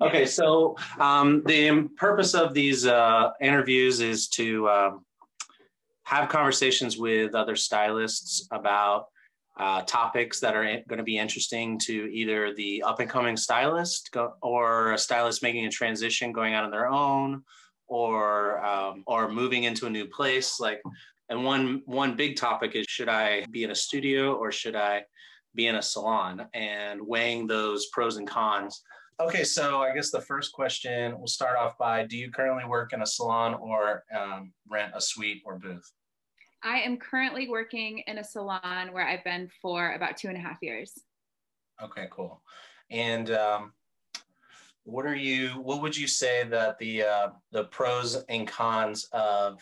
Okay, so um, the purpose of these uh, interviews is to um, have conversations with other stylists about uh, topics that are going to be interesting to either the up and coming stylist or a stylist making a transition going out on their own or um, or moving into a new place like and one one big topic is should i be in a studio or should i be in a salon? And weighing those pros and cons okay so i guess the first question we'll start off by do you currently work in a salon or um, rent a suite or booth I am currently working in a salon where I've been for about two and a half years. Okay, cool. And um, what are you? What would you say that the uh, the pros and cons of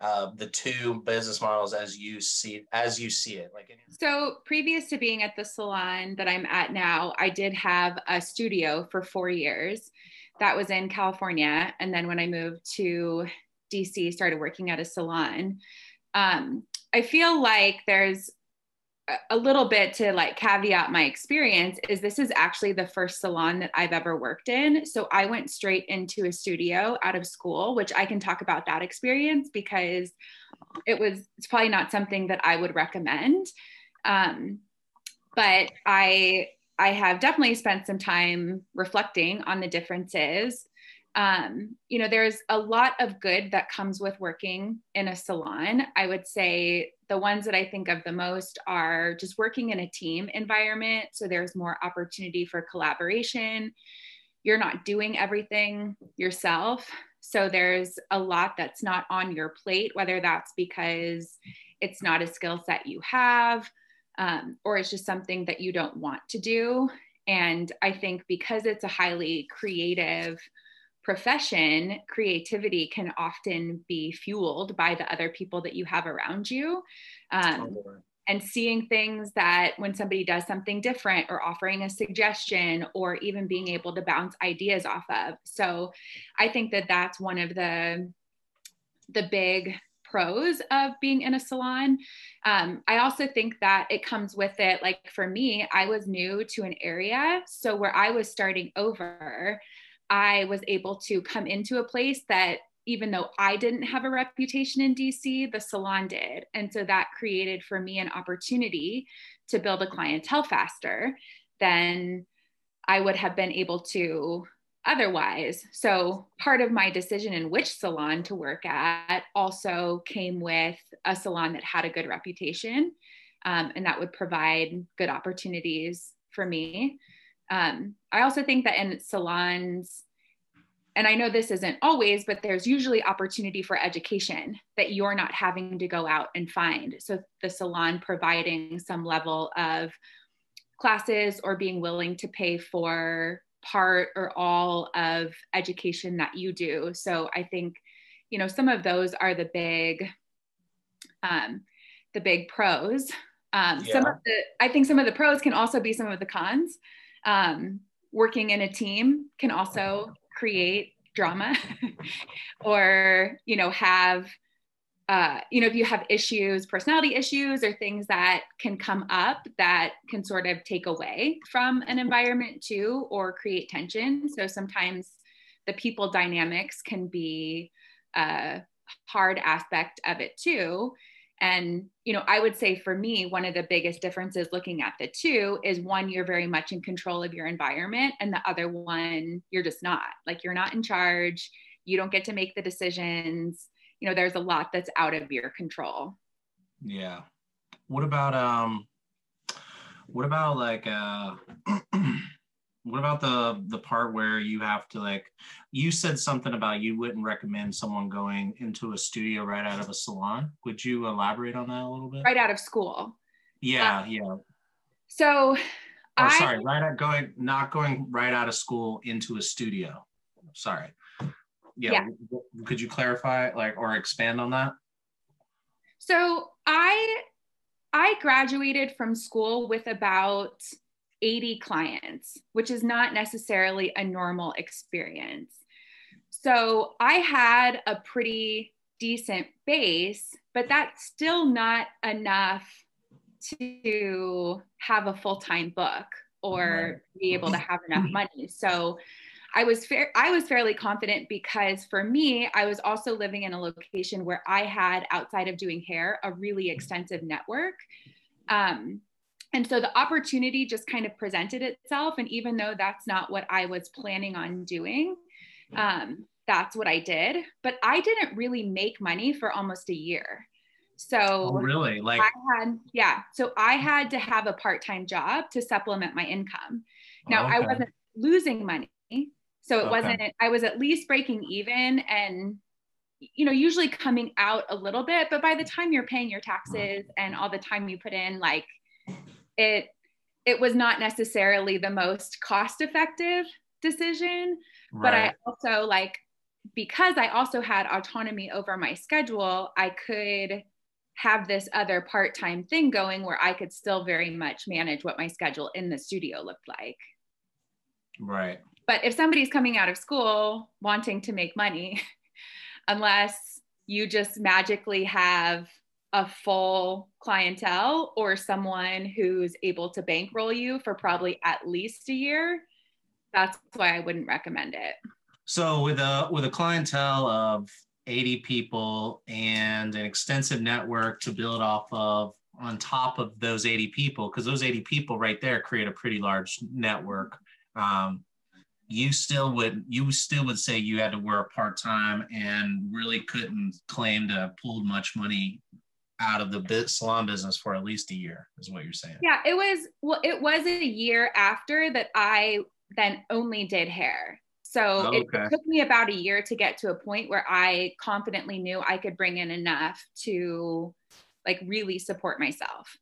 uh, the two business models as you see as you see it? Like, so previous to being at the salon that I'm at now, I did have a studio for four years. That was in California, and then when I moved to DC, started working at a salon um, I feel like there's a little bit to like caveat my experience is this is actually the first salon that I've ever worked in. So I went straight into a studio out of school, which I can talk about that experience because it was it's probably not something that I would recommend. Um, but I I have definitely spent some time reflecting on the differences um, you know, there's a lot of good that comes with working in a salon. I would say the ones that I think of the most are just working in a team environment. So there's more opportunity for collaboration. You're not doing everything yourself. So there's a lot that's not on your plate, whether that's because it's not a skill set you have um, or it's just something that you don't want to do. And I think because it's a highly creative, profession, creativity can often be fueled by the other people that you have around you. Um, and seeing things that when somebody does something different or offering a suggestion or even being able to bounce ideas off of. So I think that that's one of the the big pros of being in a salon. Um, I also think that it comes with it. Like for me, I was new to an area. So where I was starting over, I was able to come into a place that even though I didn't have a reputation in DC, the salon did. And so that created for me an opportunity to build a clientele faster than I would have been able to otherwise. So part of my decision in which salon to work at also came with a salon that had a good reputation um, and that would provide good opportunities for me. Um, I also think that in salons, and I know this isn't always, but there's usually opportunity for education that you're not having to go out and find. So the salon providing some level of classes or being willing to pay for part or all of education that you do. So I think, you know, some of those are the big, um, the big pros. Um, yeah. Some of the, I think some of the pros can also be some of the cons um, working in a team can also create drama or you know have uh, you know if you have issues personality issues or things that can come up that can sort of take away from an environment too or create tension. So sometimes the people dynamics can be a hard aspect of it too and, you know, I would say for me, one of the biggest differences looking at the two is one, you're very much in control of your environment, and the other one, you're just not. Like, you're not in charge. You don't get to make the decisions. You know, there's a lot that's out of your control. Yeah. What about, um, what about like, uh, what about the the part where you have to like you said something about you wouldn't recommend someone going into a studio right out of a salon. Would you elaborate on that a little bit? Right out of school. Yeah um, yeah. so oh, I, sorry right out going not going right out of school into a studio. Sorry. Yeah, yeah. could you clarify like or expand on that? So i i graduated from school with about 80 clients, which is not necessarily a normal experience. So I had a pretty decent base, but that's still not enough to have a full time book or be able to have enough money. So I was fair I was fairly confident because for me, I was also living in a location where I had outside of doing hair a really extensive network. Um, and so the opportunity just kind of presented itself. And even though that's not what I was planning on doing, um, that's what I did. But I didn't really make money for almost a year. So oh, really, like I had, yeah. So I had to have a part-time job to supplement my income. Now okay. I wasn't losing money, so it okay. wasn't. I was at least breaking even, and you know, usually coming out a little bit. But by the time you're paying your taxes and all the time you put in, like it, it was not necessarily the most cost-effective decision. Right. But I also like because I also had autonomy over my schedule, I could have this other part-time thing going where I could still very much manage what my schedule in the studio looked like. Right. But if somebody's coming out of school wanting to make money, unless you just magically have a full clientele or someone who's able to bankroll you for probably at least a year, that's why I wouldn't recommend it. So with a with a clientele of 80 people and an extensive network to build off of on top of those 80 people because those 80 people right there create a pretty large network um, you still would you still would say you had to work part-time and really couldn't claim to have pulled much money out of the salon business for at least a year is what you're saying yeah it was well it was a year after that i then only did hair so oh, okay. it took me about a year to get to a point where I confidently knew I could bring in enough to like really support myself.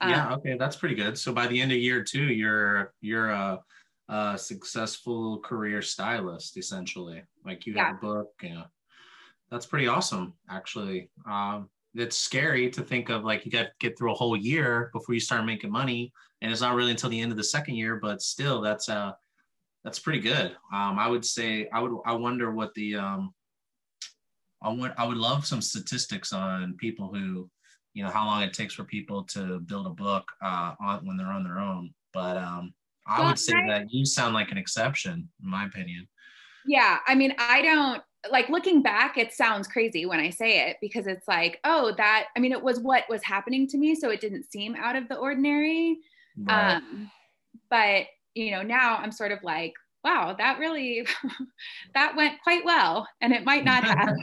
Yeah, um, okay, that's pretty good. So by the end of year two, you're you're a, a successful career stylist essentially. Like you have a book, yeah. That's pretty awesome, actually. Um, it's scary to think of like you got to get through a whole year before you start making money, and it's not really until the end of the second year. But still, that's uh that's pretty good. Um, I would say I would I wonder what the um, I would I would love some statistics on people who you know how long it takes for people to build a book uh, on when they're on their own. But um, I well, would say I, that you sound like an exception, in my opinion. Yeah, I mean, I don't like looking back. It sounds crazy when I say it because it's like, oh, that. I mean, it was what was happening to me, so it didn't seem out of the ordinary. Right. Um, but you know, now I'm sort of like, wow, that really, that went quite well. And it might not have.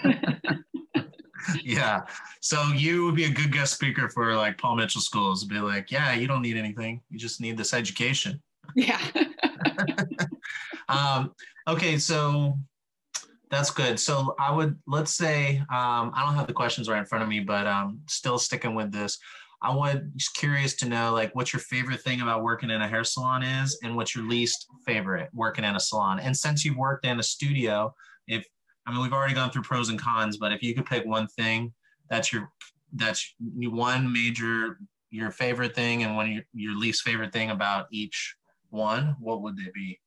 yeah. So you would be a good guest speaker for like Paul Mitchell schools. Be like, yeah, you don't need anything. You just need this education. Yeah. um, okay. So that's good. So I would, let's say, um, I don't have the questions right in front of me, but um, still sticking with this. I want just curious to know like what your favorite thing about working in a hair salon is and what's your least favorite working in a salon. And since you've worked in a studio, if I mean we've already gone through pros and cons, but if you could pick one thing that's your that's one major your favorite thing and one your, your least favorite thing about each one, what would they be?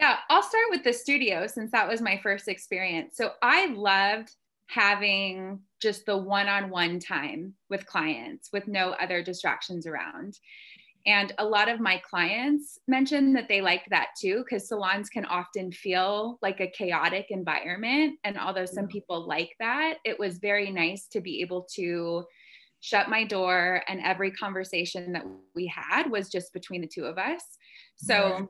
Yeah, I'll start with the studio since that was my first experience. So I loved having just the one on one time with clients with no other distractions around. And a lot of my clients mentioned that they liked that too, because salons can often feel like a chaotic environment. And although some people like that, it was very nice to be able to shut my door and every conversation that we had was just between the two of us. So.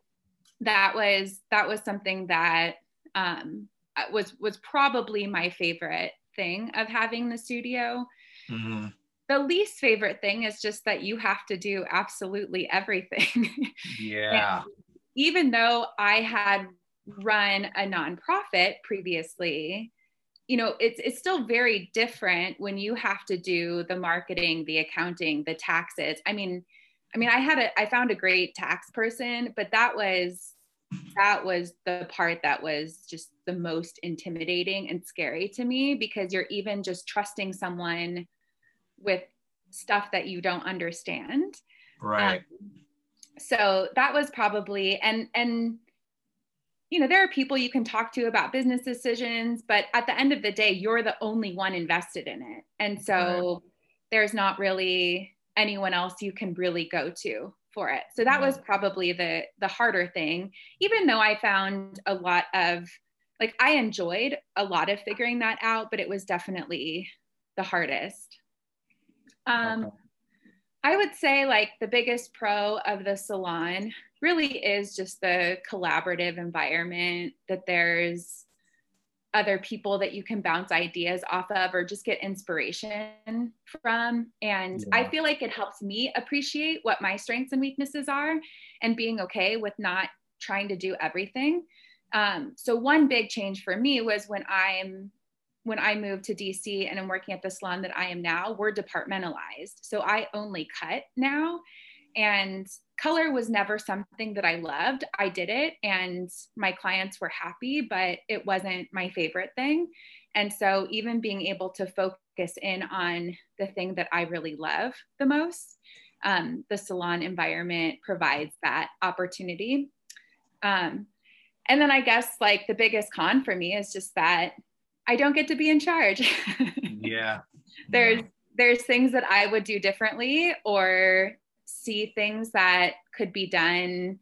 That was that was something that um, was was probably my favorite thing of having the studio. Mm-hmm. The least favorite thing is just that you have to do absolutely everything. Yeah. even though I had run a nonprofit previously, you know, it's it's still very different when you have to do the marketing, the accounting, the taxes. I mean, I mean, I had a I found a great tax person, but that was that was the part that was just the most intimidating and scary to me because you're even just trusting someone with stuff that you don't understand. Right. Um, so that was probably and and you know there are people you can talk to about business decisions but at the end of the day you're the only one invested in it. And so right. there's not really anyone else you can really go to for it. So that was probably the the harder thing. Even though I found a lot of like I enjoyed a lot of figuring that out, but it was definitely the hardest. Um okay. I would say like the biggest pro of the salon really is just the collaborative environment that there's other people that you can bounce ideas off of or just get inspiration from. And yeah. I feel like it helps me appreciate what my strengths and weaknesses are and being okay with not trying to do everything. Um, so one big change for me was when I'm when I moved to DC and I'm working at the salon that I am now, we're departmentalized. So I only cut now. And color was never something that I loved. I did it and my clients were happy, but it wasn't my favorite thing. And so, even being able to focus in on the thing that I really love the most, um, the salon environment provides that opportunity. Um, and then I guess like the biggest con for me is just that I don't get to be in charge. yeah. There's there's things that I would do differently or see things that could be done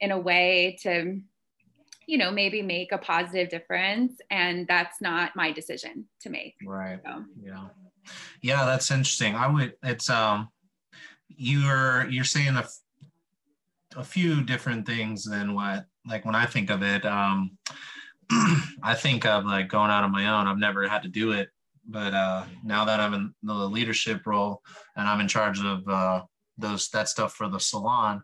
in a way to you know maybe make a positive difference and that's not my decision to make. Right. So. yeah. Yeah that's interesting. I would it's um you're you're saying a, a few different things than what like when i think of it um i think of like going out on my own. I've never had to do it but uh now that i'm in the leadership role and i'm in charge of uh those that stuff for the salon.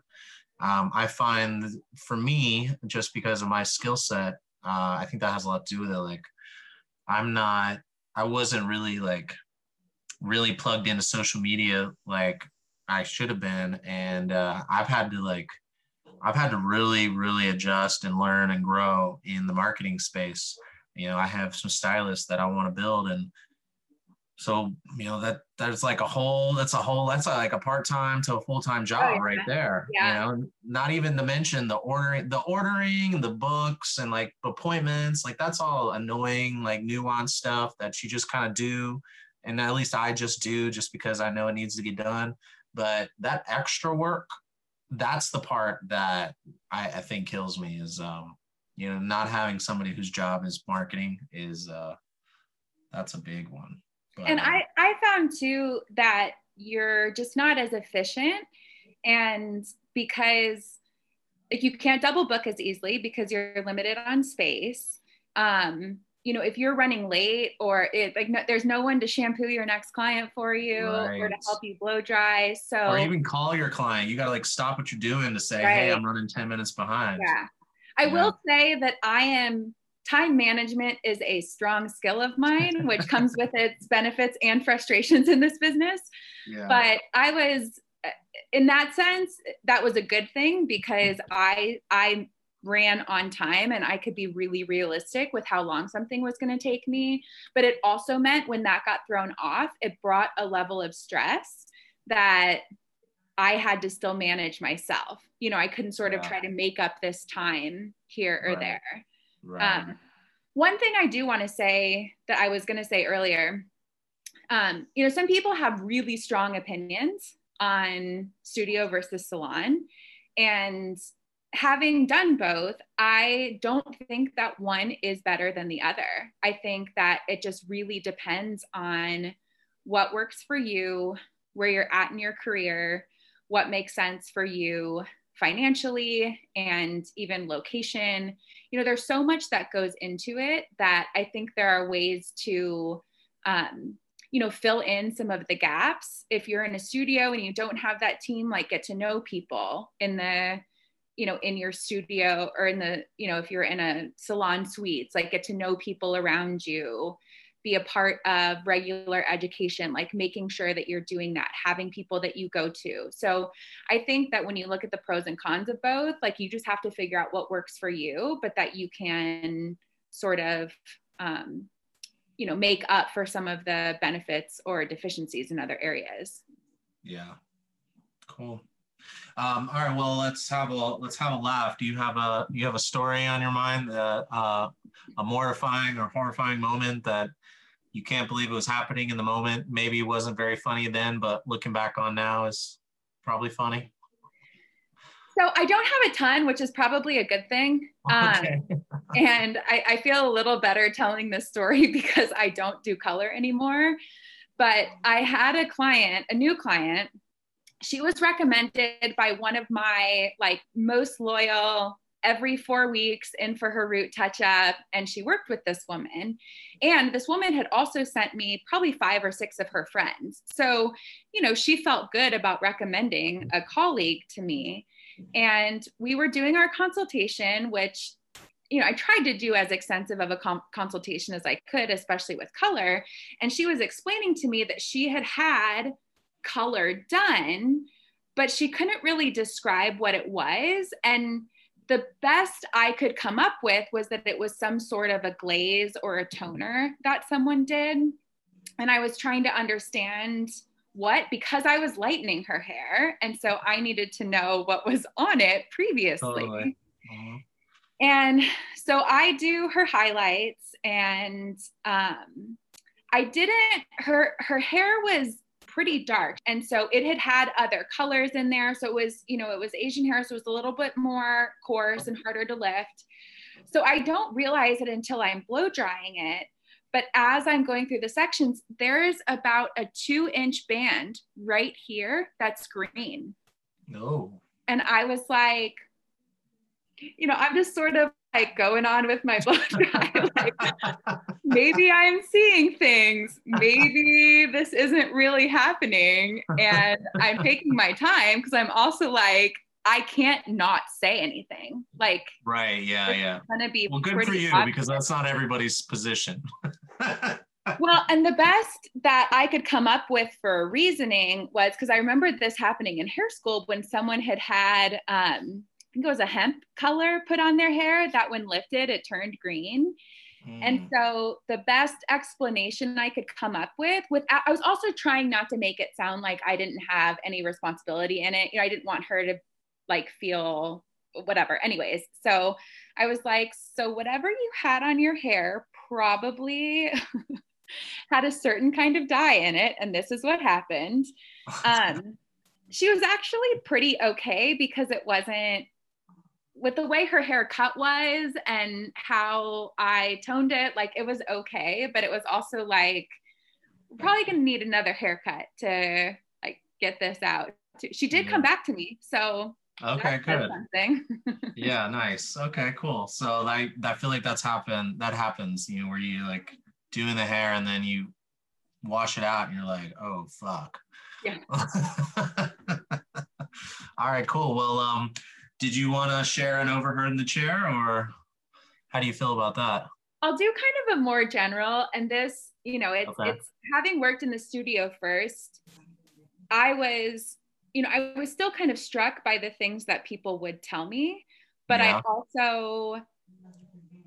Um, I find for me, just because of my skill set, uh, I think that has a lot to do with it. Like, I'm not, I wasn't really like really plugged into social media like I should have been, and uh, I've had to like, I've had to really, really adjust and learn and grow in the marketing space. You know, I have some stylists that I want to build, and so you know that that's like a whole that's a whole that's like a part-time to a full-time job oh, right there yeah. you know? Not even to mention the ordering the ordering the books and like appointments like that's all annoying like nuanced stuff that you just kind of do. And at least i just do just because i know it needs to get done. But that extra work that's the part that i, I think kills me is um you know not having somebody whose job is marketing is uh that's a big one and I, I found too that you're just not as efficient. And because like you can't double book as easily because you're limited on space. Um, you know, if you're running late or it like no, there's no one to shampoo your next client for you right. or to help you blow dry. So or even call your client. You gotta like stop what you're doing to say, right. hey, I'm running 10 minutes behind. Yeah. I yeah. will say that I am time management is a strong skill of mine, which comes with its benefits and frustrations in this business. Yeah. But I was in that sense, that was a good thing because I I ran on time and I could be really realistic with how long something was going to take me. But it also meant when that got thrown off, it brought a level of stress that I had to still manage myself. You know, I couldn't sort of try to make up this time here or right. there. Right. Um, one thing I do want to say that I was going to say earlier, um, you know, some people have really strong opinions on studio versus salon. And having done both, I don't think that one is better than the other. I think that it just really depends on what works for you, where you're at in your career, what makes sense for you financially and even location. You know, there's so much that goes into it that I think there are ways to, um, you know, fill in some of the gaps. If you're in a studio and you don't have that team, like get to know people in the, you know, in your studio or in the, you know, if you're in a salon suites, like get to know people around you be a part of regular education, like making sure that you're doing that, having people that you go to. So I think that when you look at the pros and cons of both, like you just have to figure out what works for you, but that you can sort of, um, you know, make up for some of the benefits or deficiencies in other areas. Yeah. Cool. Um, all right. Well, let's have a let's have a laugh. Do you have a you have a story on your mind that uh, a mortifying or horrifying moment that you can't believe it was happening in the moment. Maybe it wasn't very funny then, but looking back on now is probably funny. So I don't have a ton, which is probably a good thing. Um, okay. and I, I feel a little better telling this story because I don't do color anymore. But I had a client, a new client. She was recommended by one of my like most loyal every four weeks in for her root touch up and she worked with this woman and this woman had also sent me probably five or six of her friends so you know she felt good about recommending a colleague to me and we were doing our consultation, which you know, I tried to do as extensive of a com- consultation as I could, especially with color. And she was explaining to me that she had had color done, but she couldn't really describe what it was. And the best I could come up with was that it was some sort of a glaze or a toner that someone did. And I was trying to understand what because I was lightening her hair. And so I needed to know what was on it previously. Totally. Uh-huh. And so I do her highlights and um, I didn't her her hair was pretty dark and so it had had other colors in there so it was you know it was asian hair so it was a little bit more coarse and harder to lift so i don't realize it until i'm blow drying it but as I'm going through the sections, there's about a two inch band right here that's green. No. And I was like, you know, I'm just sort of like going on with my book. like, maybe I'm seeing things. Maybe this isn't really happening. And I'm taking my time because I'm also like, I can't not say anything. Like, right, yeah, yeah. Gonna be well, good for you obvious. because that's not everybody's position. well, and the best that I could come up with for reasoning was because I remember this happening in hair school when someone had had, um, think it was a henna color put on their hair that when lifted, it turned green. And mm. so the best explanation I could come up with without I was also trying not to make it sound like I didn't have any responsibility in it. You know, I didn't want her to like feel whatever. Anyways, so I was like, so whatever you had on your hair probably had a certain kind of dye in it, and this is what happened. Um, she was actually pretty okay because it wasn't with the way her hair cut was and how I toned it, like it was okay, but it was also like probably gonna need another haircut to like get this out. She did come back to me, so Okay, good. yeah, nice. Okay, cool. So I I feel like that's happened. That happens, you know, where you like doing the hair and then you wash it out and you're like, oh fuck. Yeah. All right, cool. Well, um, did you want to share an overheard in the chair, or how do you feel about that? I'll do kind of a more general, and this, you know, it's okay. it's having worked in the studio first. I was you know, I was still kind of struck by the things that people would tell me, but yeah. I also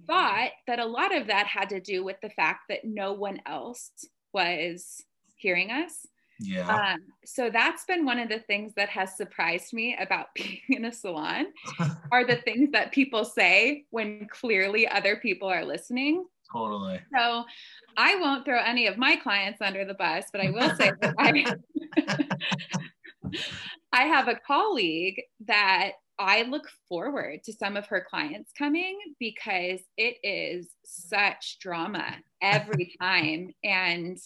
thought that a lot of that had to do with the fact that no one else was hearing us. Yeah. Um, so that's been one of the things that has surprised me about being in a salon are the things that people say when clearly other people are listening. Totally. So I won't throw any of my clients under the bus, but I will say that I I have a colleague that I look forward to some of her clients coming because it is such drama every time. And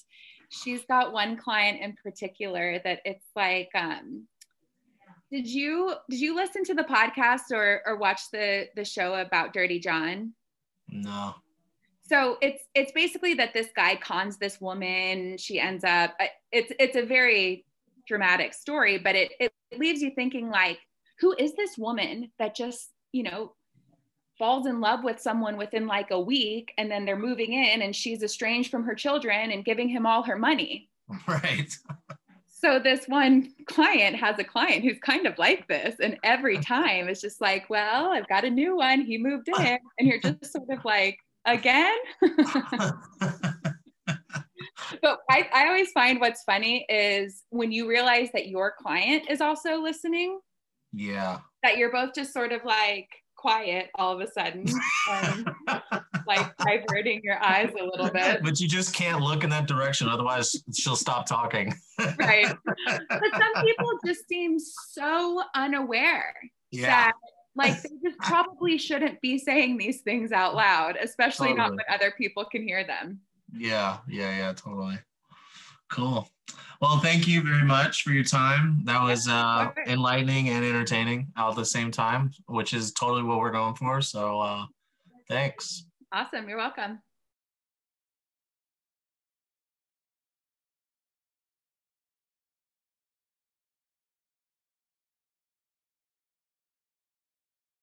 she's got one client in particular that it's like, um, did you did you listen to the podcast or or watch the the show about Dirty John? No. So it's it's basically that this guy cons this woman. She ends up. It's it's a very dramatic story, but it, it leaves you thinking like, who is this woman that just, you know, falls in love with someone within like a week and then they're moving in and she's estranged from her children and giving him all her money. Right. so this one client has a client who's kind of like this and every time it's just like, well, I've got a new one. He moved in and you're just sort of like, again? but I, I always find what's funny is when you realize that your client is also listening. Yeah. That you're both just sort of like quiet all of a sudden, um, and, like diverting your eyes a little bit. But you just can't look in that direction, otherwise she'll stop talking. right. But some people just seem so unaware. Yeah. that like they just probably shouldn't be saying these things out loud, especially not when other people can hear them. Yeah, yeah, yeah, totally. Cool. Well, thank you very much for your time. That was uh, enlightening and entertaining all at the same time, which is totally what we're going for. So, uh, thanks. Awesome. You're welcome.